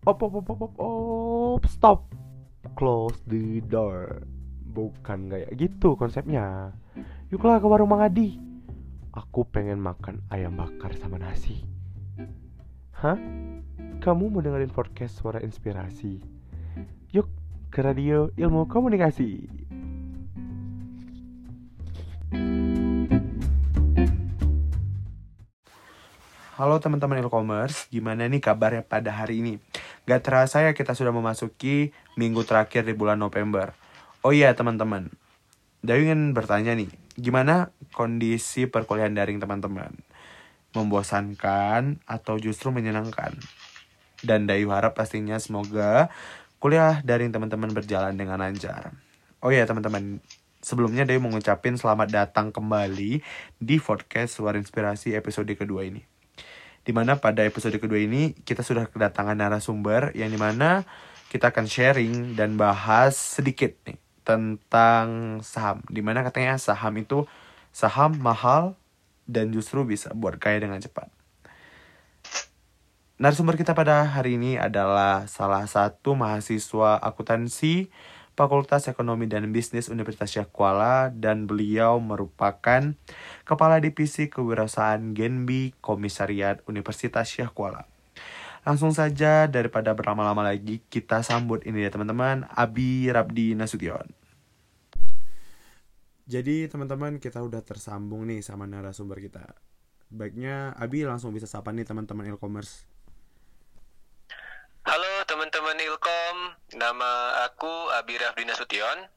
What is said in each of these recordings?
Op, op, op, op, op, op, stop. Close the door. Bukan kayak gitu konsepnya. Yuklah ke warung Mang Adi. Aku pengen makan ayam bakar sama nasi. Hah? Kamu mau dengerin podcast suara inspirasi? Yuk ke radio ilmu komunikasi. Halo teman-teman e-commerce, gimana nih kabarnya pada hari ini? Gak terasa ya kita sudah memasuki minggu terakhir di bulan November. Oh iya teman-teman, Dayu ingin bertanya nih, gimana kondisi perkuliahan daring teman-teman? Membosankan atau justru menyenangkan? Dan Dayu harap pastinya semoga kuliah daring teman-teman berjalan dengan lancar. Oh iya teman-teman, sebelumnya Dayu mau ngucapin selamat datang kembali di podcast Suara Inspirasi episode kedua ini di mana pada episode kedua ini kita sudah kedatangan narasumber yang di mana kita akan sharing dan bahas sedikit nih tentang saham. Di mana katanya saham itu saham mahal dan justru bisa buat kaya dengan cepat. Narasumber kita pada hari ini adalah salah satu mahasiswa akuntansi Fakultas Ekonomi dan Bisnis Universitas Syekh Kuala dan beliau merupakan Kepala Divisi Kewirausahaan Genbi Komisariat Universitas Syekh Kuala. Langsung saja daripada berlama-lama lagi kita sambut ini ya teman-teman Abi Rabdi Nasution. Jadi teman-teman kita udah tersambung nih sama narasumber kita. Baiknya Abi langsung bisa sapa nih teman-teman e-commerce Halo teman-teman Ilkom, nama aku Abi Rafdi Nasution.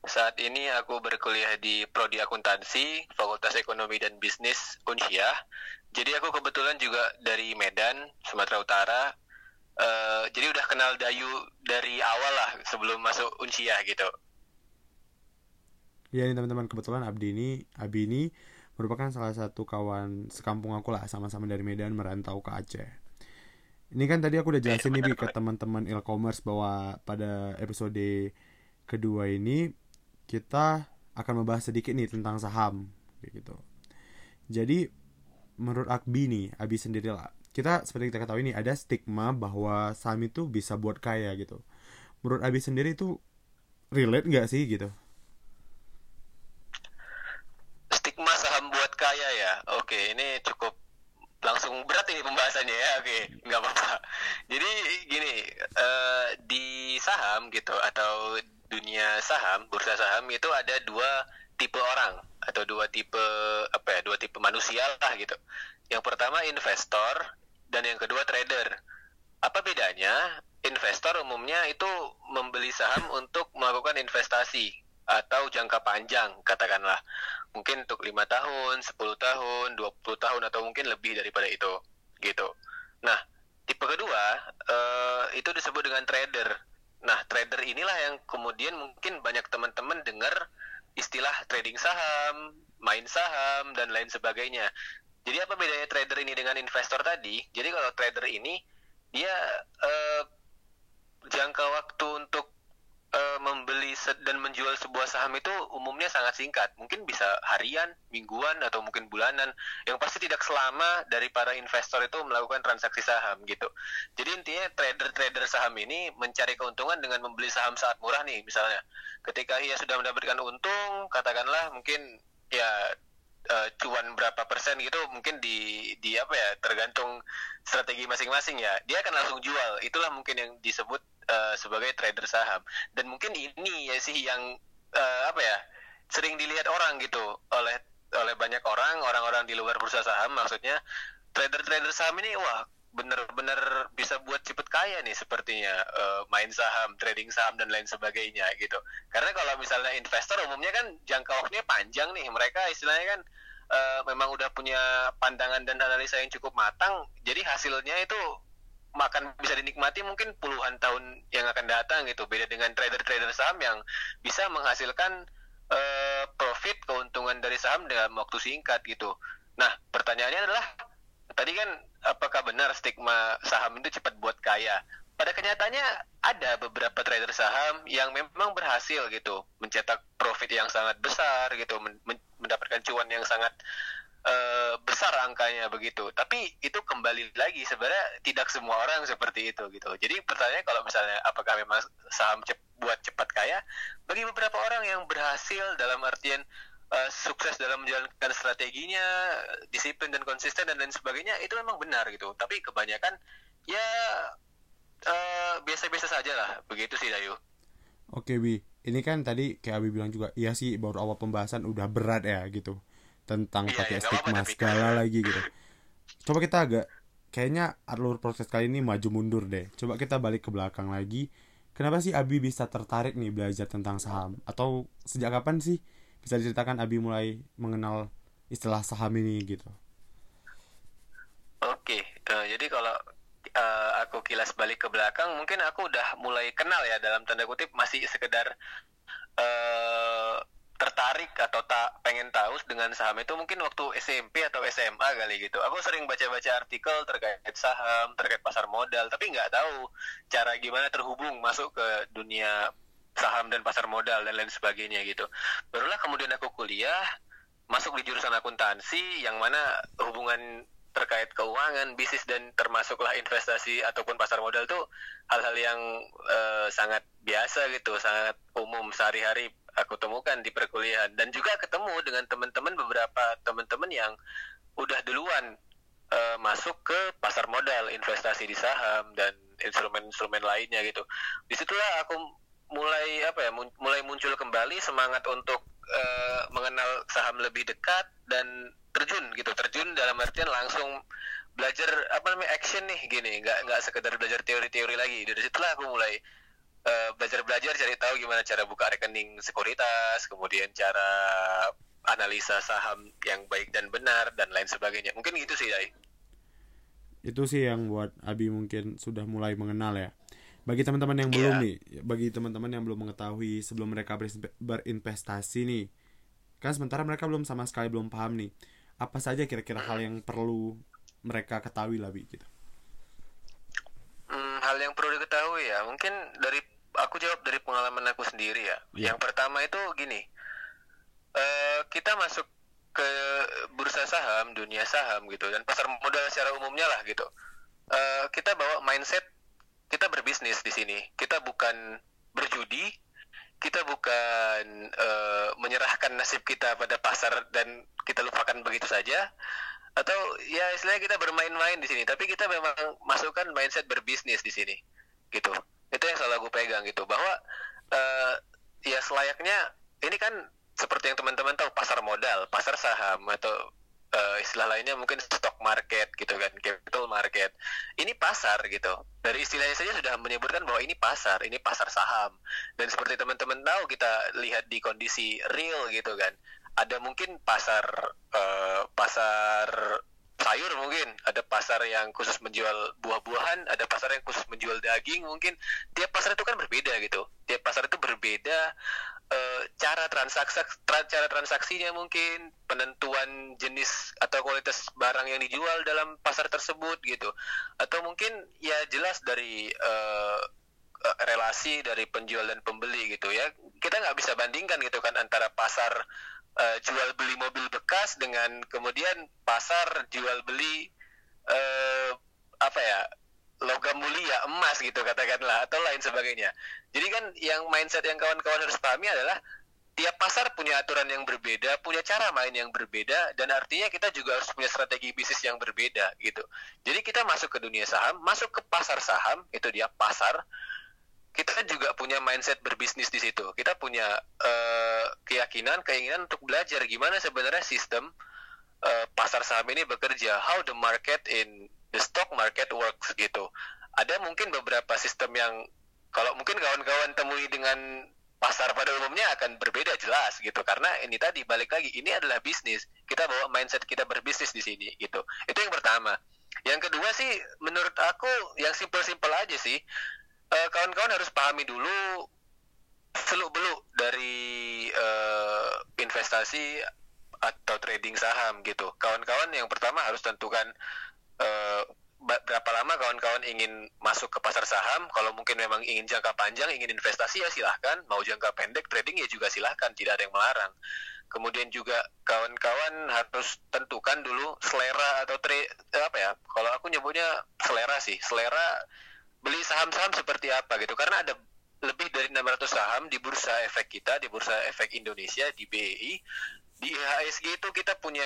Saat ini aku berkuliah di Prodi Akuntansi, Fakultas Ekonomi dan Bisnis Unsyah. Jadi aku kebetulan juga dari Medan, Sumatera Utara. Uh, jadi udah kenal Dayu dari awal lah sebelum masuk Unsyah gitu. Ya ini teman-teman kebetulan Abdi ini, Abi ini merupakan salah satu kawan sekampung aku lah, sama-sama dari Medan merantau ke Aceh. Ini kan tadi aku udah jelasin nih ke teman-teman e-commerce bahwa pada episode kedua ini kita akan membahas sedikit nih tentang saham gitu. Jadi menurut Akbi nih, Abi sendiri lah. Kita seperti kita ketahui ini ada stigma bahwa saham itu bisa buat kaya gitu. Menurut Abi sendiri itu relate nggak sih gitu? Stigma saham buat kaya ya. Oke, ini cukup langsung berat ya oke nggak apa-apa. Jadi gini uh, di saham gitu atau dunia saham bursa saham itu ada dua tipe orang atau dua tipe apa ya dua tipe manusia lah gitu. Yang pertama investor dan yang kedua trader. Apa bedanya? Investor umumnya itu membeli saham untuk melakukan investasi atau jangka panjang katakanlah. Mungkin untuk lima tahun, 10 tahun, 20 tahun atau mungkin lebih daripada itu gitu. Nah, tipe kedua uh, itu disebut dengan trader. Nah, trader inilah yang kemudian mungkin banyak teman-teman dengar istilah trading saham, main saham dan lain sebagainya. Jadi apa bedanya trader ini dengan investor tadi? Jadi kalau trader ini dia uh, jangka waktu untuk uh, membeli dan menjual sebuah saham itu umumnya sangat singkat. Mungkin bisa harian, mingguan, atau mungkin bulanan. Yang pasti tidak selama dari para investor itu melakukan transaksi saham gitu. Jadi intinya trader-trader saham ini mencari keuntungan dengan membeli saham saat murah nih misalnya. Ketika ia sudah mendapatkan untung, katakanlah mungkin ya uh, cuan berapa persen gitu mungkin di di apa ya tergantung strategi masing-masing ya. Dia akan langsung jual. Itulah mungkin yang disebut uh, sebagai trader saham. Dan mungkin ini ya sih yang uh, apa ya sering dilihat orang gitu. Oleh oleh banyak orang orang-orang di luar bursa saham maksudnya trader-trader saham ini wah benar-benar bisa buat cepet kaya nih sepertinya uh, main saham, trading saham dan lain sebagainya gitu. Karena kalau misalnya investor umumnya kan jangka waktunya panjang nih, mereka istilahnya kan uh, memang udah punya pandangan dan analisa yang cukup matang, jadi hasilnya itu makan bisa dinikmati mungkin puluhan tahun yang akan datang gitu. Beda dengan trader-trader saham yang bisa menghasilkan uh, profit keuntungan dari saham dalam waktu singkat gitu. Nah pertanyaannya adalah tadi kan apakah benar stigma saham itu cepat buat kaya pada kenyataannya ada beberapa trader saham yang memang berhasil gitu mencetak profit yang sangat besar gitu mendapatkan cuan yang sangat uh, besar angkanya begitu. Tapi itu kembali lagi sebenarnya tidak semua orang seperti itu gitu. Jadi pertanyaannya kalau misalnya apakah memang saham cep buat cepat kaya? Bagi beberapa orang yang berhasil dalam artian uh, sukses dalam menjalankan strateginya, disiplin dan konsisten dan lain sebagainya itu memang benar gitu. Tapi kebanyakan ya biasa-biasa uh, saja lah. Begitu sih Dayu. Oke Bi, ini kan tadi kayak Abi bilang juga, iya sih baru awal pembahasan udah berat ya gitu tentang iya, pakai iya, stigma segala lagi gitu. Coba kita agak kayaknya alur proses kali ini maju mundur deh. Coba kita balik ke belakang lagi. Kenapa sih Abi bisa tertarik nih belajar tentang saham? Atau sejak kapan sih bisa diceritakan Abi mulai mengenal istilah saham ini gitu? Oke, uh, jadi kalau uh, aku kilas balik ke belakang, mungkin aku udah mulai kenal ya dalam tanda kutip masih sekedar uh, tertarik atau tak pengen tahu dengan saham itu mungkin waktu SMP atau SMA kali gitu. Aku sering baca-baca artikel terkait saham, terkait pasar modal, tapi nggak tahu cara gimana terhubung masuk ke dunia saham dan pasar modal dan lain sebagainya gitu. Barulah kemudian aku kuliah, masuk di jurusan akuntansi yang mana hubungan terkait keuangan, bisnis dan termasuklah investasi ataupun pasar modal tuh hal-hal yang uh, sangat biasa gitu, sangat umum sehari-hari aku temukan di perkuliahan dan juga ketemu dengan teman-teman beberapa teman-teman yang udah duluan uh, masuk ke pasar modal, investasi di saham dan instrumen-instrumen lainnya gitu. Di situlah aku mulai apa ya, mulai muncul kembali semangat untuk uh, mengenal saham lebih dekat dan terjun gitu. Terjun dalam artian langsung belajar apa namanya action nih gini. Nggak nggak sekedar belajar teori-teori lagi. Dari situlah aku mulai uh, belajar belajar cari tahu gimana cara buka rekening sekuritas kemudian cara analisa saham yang baik dan benar dan lain sebagainya. Mungkin gitu sih Dai. Itu sih yang buat Abi mungkin sudah mulai mengenal ya bagi teman-teman yang belum yeah. nih bagi teman-teman yang belum mengetahui sebelum mereka berinvestasi nih kan sementara mereka belum sama sekali belum paham nih apa saja kira-kira hal yang perlu mereka ketahui lah bi gitu hmm, hal yang perlu diketahui ya mungkin dari aku jawab dari pengalaman aku sendiri ya yeah. yang pertama itu gini uh, kita masuk ke bursa saham dunia saham gitu dan pasar modal secara umumnya lah gitu uh, kita bawa mindset kita berbisnis di sini. Kita bukan berjudi. Kita bukan uh, menyerahkan nasib kita pada pasar dan kita lupakan begitu saja. Atau ya istilahnya kita bermain-main di sini. Tapi kita memang masukkan mindset berbisnis di sini. Gitu. Itu yang selalu aku pegang gitu. Bahwa uh, ya selayaknya ini kan seperti yang teman-teman tahu pasar modal pasar saham atau uh, istilah lainnya mungkin stock market gitu kan capital market. Ini pasar gitu. Dari istilahnya saja sudah menyebutkan bahwa ini pasar ini pasar saham. Dan seperti teman-teman tahu kita lihat di kondisi real gitu kan. Ada mungkin pasar uh, pasar sayur mungkin. Ada pasar yang khusus menjual buah-buahan ada pasar yang khusus menjual daging mungkin. Tiap pasar itu kan berbeda gitu. Tiap pasar itu berbeda uh, cara transaksi tra, cara transaksinya mungkin penentuan jenis atau kualitas barang yang dijual dalam pasar tersebut gitu. Atau mungkin ya jelas dari uh, relasi dari penjual dan pembeli gitu ya. Kita nggak bisa bandingkan gitu kan antara pasar uh, jual beli mobil bekas dengan kemudian pasar jual beli uh, apa ya logam mulia emas gitu katakanlah atau lain sebagainya. Jadi kan yang mindset yang kawan-kawan harus pahami adalah tiap pasar punya aturan yang berbeda, punya cara main yang berbeda, dan artinya kita juga harus punya strategi bisnis yang berbeda gitu. Jadi kita masuk ke dunia saham, masuk ke pasar saham, itu dia pasar. Kita juga punya mindset berbisnis di situ. Kita punya uh, keyakinan, keinginan untuk belajar gimana sebenarnya sistem uh, pasar saham ini bekerja, how the market in the stock market works gitu. Ada mungkin beberapa sistem yang kalau mungkin kawan-kawan temui dengan pasar pada umumnya akan berbeda jelas gitu karena ini tadi balik lagi ini adalah bisnis kita bawa mindset kita berbisnis di sini gitu itu yang pertama yang kedua sih menurut aku yang simple-simple aja sih uh, kawan-kawan harus pahami dulu seluk beluk dari uh, investasi atau trading saham gitu kawan-kawan yang pertama harus tentukan uh, berapa lama kawan-kawan ingin masuk ke pasar saham. Kalau mungkin memang ingin jangka panjang, ingin investasi ya silahkan. Mau jangka pendek trading ya juga silahkan, tidak ada yang melarang. Kemudian juga kawan-kawan harus tentukan dulu selera atau eh, apa ya? Kalau aku nyebutnya selera sih, selera beli saham-saham seperti apa gitu. Karena ada lebih dari 600 saham di bursa efek kita, di bursa efek Indonesia, di BEI. Di IHSG itu kita punya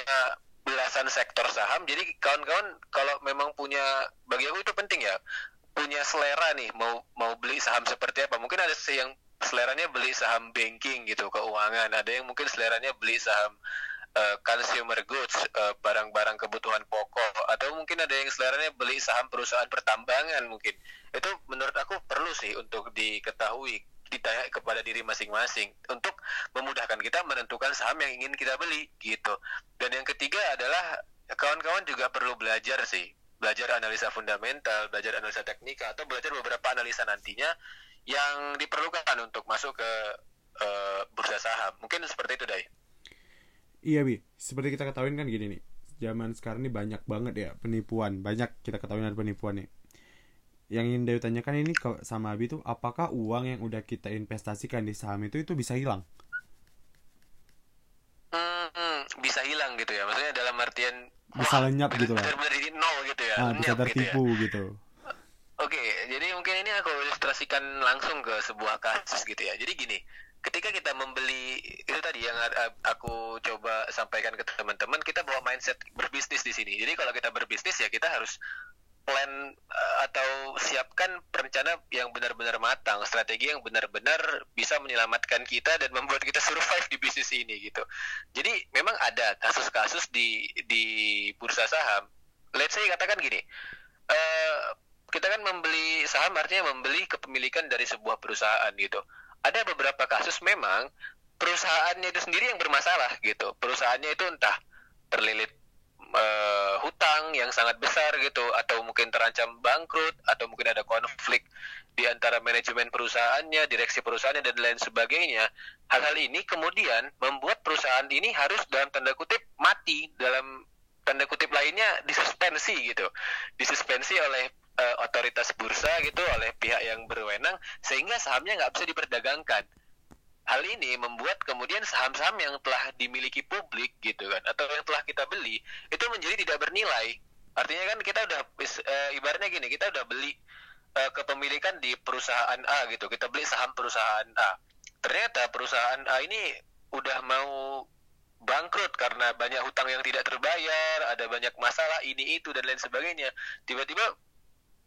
belasan sektor saham. Jadi kawan-kawan kalau memang punya bagi aku itu penting ya punya selera nih mau mau beli saham seperti apa. Mungkin ada yang seleranya beli saham banking gitu, keuangan. Ada yang mungkin seleranya beli saham consumer goods, uh, barang-barang kebutuhan pokok atau mungkin ada yang seleranya beli saham perusahaan pertambangan mungkin. Itu menurut aku perlu sih untuk diketahui ditanya kepada diri masing-masing untuk memudahkan kita menentukan saham yang ingin kita beli gitu. Dan yang ketiga adalah kawan-kawan juga perlu belajar sih, belajar analisa fundamental, belajar analisa teknika atau belajar beberapa analisa nantinya yang diperlukan untuk masuk ke uh, bursa saham. Mungkin seperti itu, Dai. Iya, Bi. Seperti kita ketahui kan gini nih. Zaman sekarang ini banyak banget ya penipuan. Banyak kita ketahui ada penipuan nih yang ingin Dewi tanyakan ini ke sama Abi itu apakah uang yang udah kita investasikan di saham itu itu bisa hilang? Hmm, bisa hilang gitu ya. Maksudnya dalam artian bisa lenyap gitu lah. Benar-benar nol gitu ya. Ah, bisa tertipu gitu. Ya. gitu. Oke, jadi mungkin ini aku ilustrasikan langsung ke sebuah kasus gitu ya. Jadi gini, ketika kita membeli itu tadi yang aku coba sampaikan ke teman-teman, kita bawa mindset berbisnis di sini. Jadi kalau kita berbisnis ya kita harus plan atau siapkan perencana yang benar-benar matang, strategi yang benar-benar bisa menyelamatkan kita dan membuat kita survive di bisnis ini gitu. Jadi memang ada kasus-kasus di di bursa saham. Let's say katakan gini, uh, kita kan membeli saham artinya membeli kepemilikan dari sebuah perusahaan gitu. Ada beberapa kasus memang perusahaannya itu sendiri yang bermasalah gitu. Perusahaannya itu entah terlilit uh, hutang yang sangat besar gitu atau mungkin terancam bangkrut atau mungkin ada konflik di antara manajemen perusahaannya, direksi perusahaannya dan lain sebagainya. Hal-hal ini kemudian membuat perusahaan ini harus dalam tanda kutip mati dalam tanda kutip lainnya disuspensi gitu. Disuspensi oleh uh, otoritas bursa gitu oleh pihak yang berwenang sehingga sahamnya nggak bisa diperdagangkan. Hal ini membuat kemudian saham-saham yang telah dimiliki publik gitu kan atau yang telah kita beli itu menjadi tidak bernilai. Artinya kan kita udah e, ibaratnya gini kita udah beli e, kepemilikan di perusahaan A gitu kita beli saham perusahaan A. Ternyata perusahaan A ini udah mau bangkrut karena banyak hutang yang tidak terbayar ada banyak masalah ini itu dan lain sebagainya. Tiba-tiba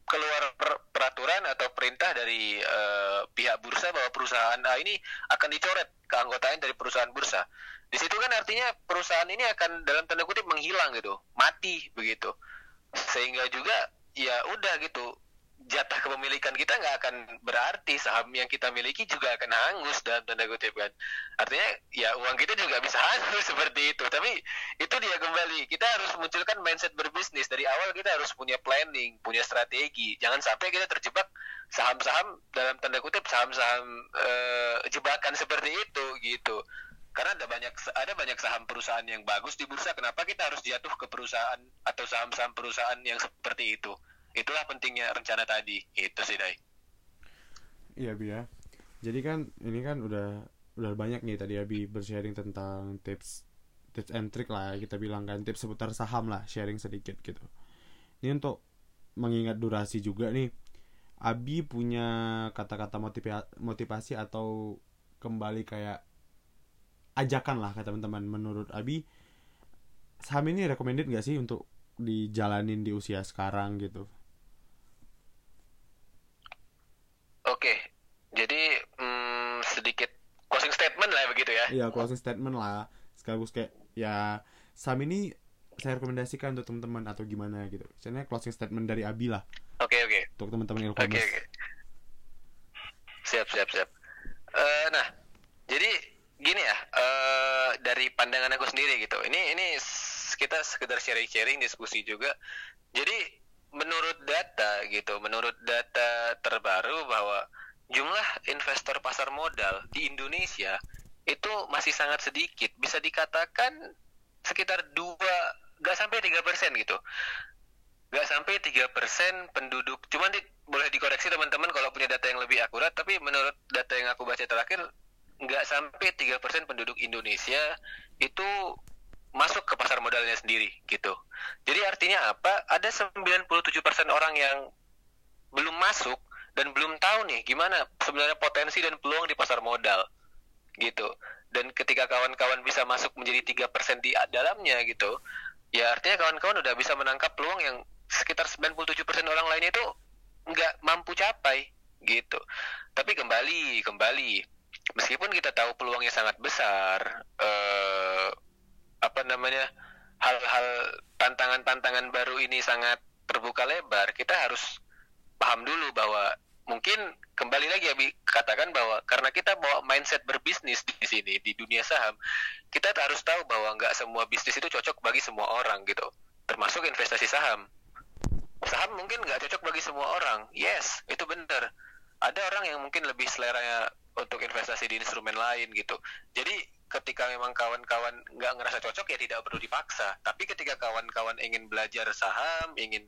keluar per peraturan atau perintah dari uh, pihak bursa bahwa perusahaan A ini akan dicoret keanggotaan dari perusahaan bursa. Di situ kan artinya perusahaan ini akan dalam tanda kutip menghilang gitu, mati begitu. Sehingga juga ya udah gitu jatah kepemilikan kita nggak akan berarti saham yang kita miliki juga akan hangus dalam tanda kutip kan. Artinya ya uang kita juga bisa hangus seperti itu. Tapi itu dia kembali. Kita harus munculkan mindset berbisnis. Dari awal kita harus punya planning punya strategi. Jangan sampai kita terjebak saham-saham dalam tanda kutip saham-saham uh, jebakan seperti itu gitu. Karena ada banyak ada banyak saham perusahaan yang bagus di bursa. Kenapa kita harus jatuh ke perusahaan atau saham-saham perusahaan yang seperti itu itulah pentingnya rencana tadi itu sih Dai. Iya bi ya. Jadi kan ini kan udah udah banyak nih tadi Abi bersharing tentang tips tips and trick lah ya, kita bilang kan tips seputar saham lah sharing sedikit gitu. Ini untuk mengingat durasi juga nih. Abi punya kata-kata motivasi atau kembali kayak ajakan lah ke teman-teman. Menurut Abi saham ini recommended gak sih untuk dijalanin di usia sekarang gitu Oke, jadi mm, sedikit closing statement lah begitu ya. Iya, closing statement lah. Sekaligus kayak ya saham ini saya rekomendasikan untuk teman-teman atau gimana gitu. Misalnya closing statement dari Abi lah. Oke, okay, oke. Okay. Untuk teman-teman Oke, okay, oke. Okay. Siap, siap, siap. Uh, nah, jadi gini ya, uh, dari pandangan aku sendiri gitu. Ini ini kita sekedar sharing-sharing diskusi juga. Jadi menurut data gitu, menurut data terbaru bahwa jumlah investor pasar modal di Indonesia itu masih sangat sedikit, bisa dikatakan sekitar dua, nggak sampai tiga persen gitu. nggak sampai tiga persen penduduk. Cuman di, boleh dikoreksi teman-teman kalau punya data yang lebih akurat tapi menurut data yang aku baca terakhir nggak sampai tiga persen penduduk Indonesia itu masuk ke pasar modalnya sendiri gitu. Jadi artinya apa? Ada 97% orang yang belum masuk dan belum tahu nih gimana sebenarnya potensi dan peluang di pasar modal gitu dan ketika kawan-kawan bisa masuk menjadi tiga persen di dalamnya gitu ya artinya kawan-kawan udah bisa menangkap peluang yang sekitar 97% orang lain itu nggak mampu capai gitu. Tapi kembali, kembali, meskipun kita tahu peluangnya sangat besar, eh, apa namanya, hal-hal tantangan-tantangan baru ini sangat terbuka lebar, kita harus paham dulu bahwa mungkin kembali lagi ya katakan bahwa karena kita bawa mindset berbisnis di sini di dunia saham, kita harus tahu bahwa nggak semua bisnis itu cocok bagi semua orang gitu, termasuk investasi saham. Saham mungkin nggak cocok bagi semua orang. Yes itu benar. Ada orang yang mungkin lebih selera untuk investasi di instrumen lain gitu. Jadi ketika memang kawan-kawan nggak ngerasa cocok ya tidak perlu dipaksa. Tapi ketika kawan-kawan ingin belajar saham ingin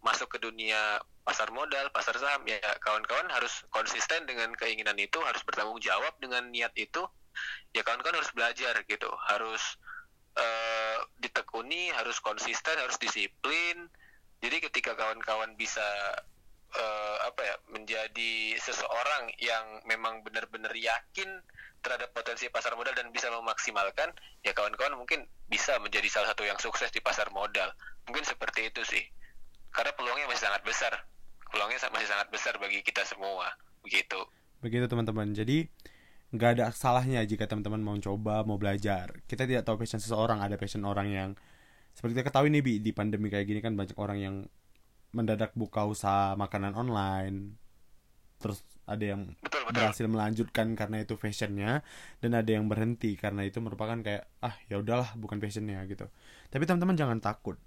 masuk ke dunia pasar modal pasar saham ya kawan-kawan harus konsisten dengan keinginan itu harus bertanggung jawab dengan niat itu ya kawan-kawan harus belajar gitu harus uh, ditekuni harus konsisten harus disiplin jadi ketika kawan-kawan bisa uh, apa ya menjadi seseorang yang memang benar-benar yakin terhadap potensi pasar modal dan bisa memaksimalkan, ya kawan-kawan mungkin bisa menjadi salah satu yang sukses di pasar modal. Mungkin seperti itu sih. Karena peluangnya masih sangat besar. Peluangnya masih sangat besar bagi kita semua. Begitu. Begitu teman-teman. Jadi nggak ada salahnya jika teman-teman mau coba, mau belajar. Kita tidak tahu passion seseorang, ada passion orang yang seperti kita ketahui nih bi di pandemi kayak gini kan banyak orang yang mendadak buka usaha makanan online terus ada yang betul, betul. berhasil melanjutkan karena itu fashionnya dan ada yang berhenti karena itu merupakan kayak ah ya udahlah bukan fashionnya gitu tapi teman-teman jangan takut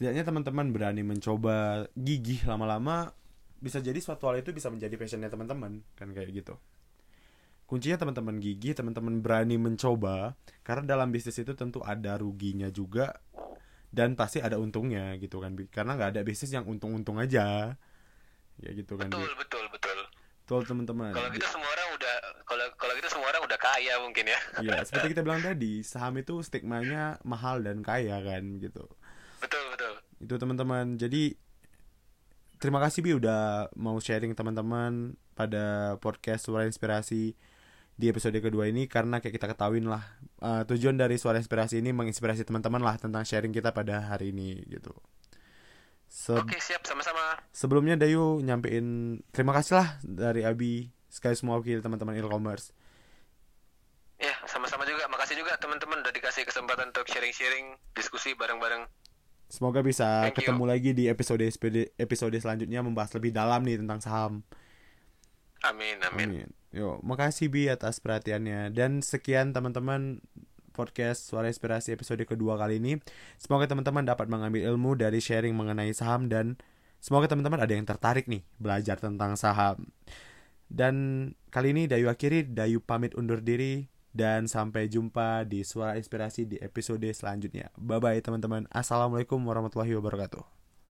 setidaknya teman-teman berani mencoba gigih lama-lama bisa jadi suatu hal itu bisa menjadi fashionnya teman-teman kan kayak gitu. Kuncinya teman-teman gigi teman-teman berani mencoba karena dalam bisnis itu tentu ada ruginya juga dan pasti ada untungnya gitu kan karena nggak ada bisnis yang untung-untung aja. Ya gitu kan betul betul betul. Betul teman-teman. Kalau kita semua orang udah kalau kalau kita semua orang udah kaya mungkin ya. Ya seperti kita bilang tadi saham itu stigmanya mahal dan kaya kan gitu betul betul itu teman-teman jadi terima kasih bi udah mau sharing teman-teman pada podcast suara inspirasi di episode kedua ini karena kayak kita ketahuin lah uh, tujuan dari suara inspirasi ini menginspirasi teman-teman lah tentang sharing kita pada hari ini gitu. Se Oke siap sama-sama. Sebelumnya Dayu nyampein terima kasih lah dari Abi sekali semua wakil teman-teman e-commerce. Ya sama-sama juga makasih juga teman-teman udah dikasih kesempatan untuk sharing-sharing diskusi bareng-bareng. Semoga bisa Thank ketemu you. lagi di episode episode selanjutnya membahas lebih dalam nih tentang saham. Amin, amin. amin. Yo, makasih Bi atas perhatiannya dan sekian teman-teman podcast Suara Inspirasi episode kedua kali ini. Semoga teman-teman dapat mengambil ilmu dari sharing mengenai saham dan semoga teman-teman ada yang tertarik nih belajar tentang saham. Dan kali ini Dayu akhiri, Dayu pamit undur diri dan sampai jumpa di Suara Inspirasi di episode selanjutnya. Bye bye teman-teman. Assalamualaikum warahmatullahi wabarakatuh.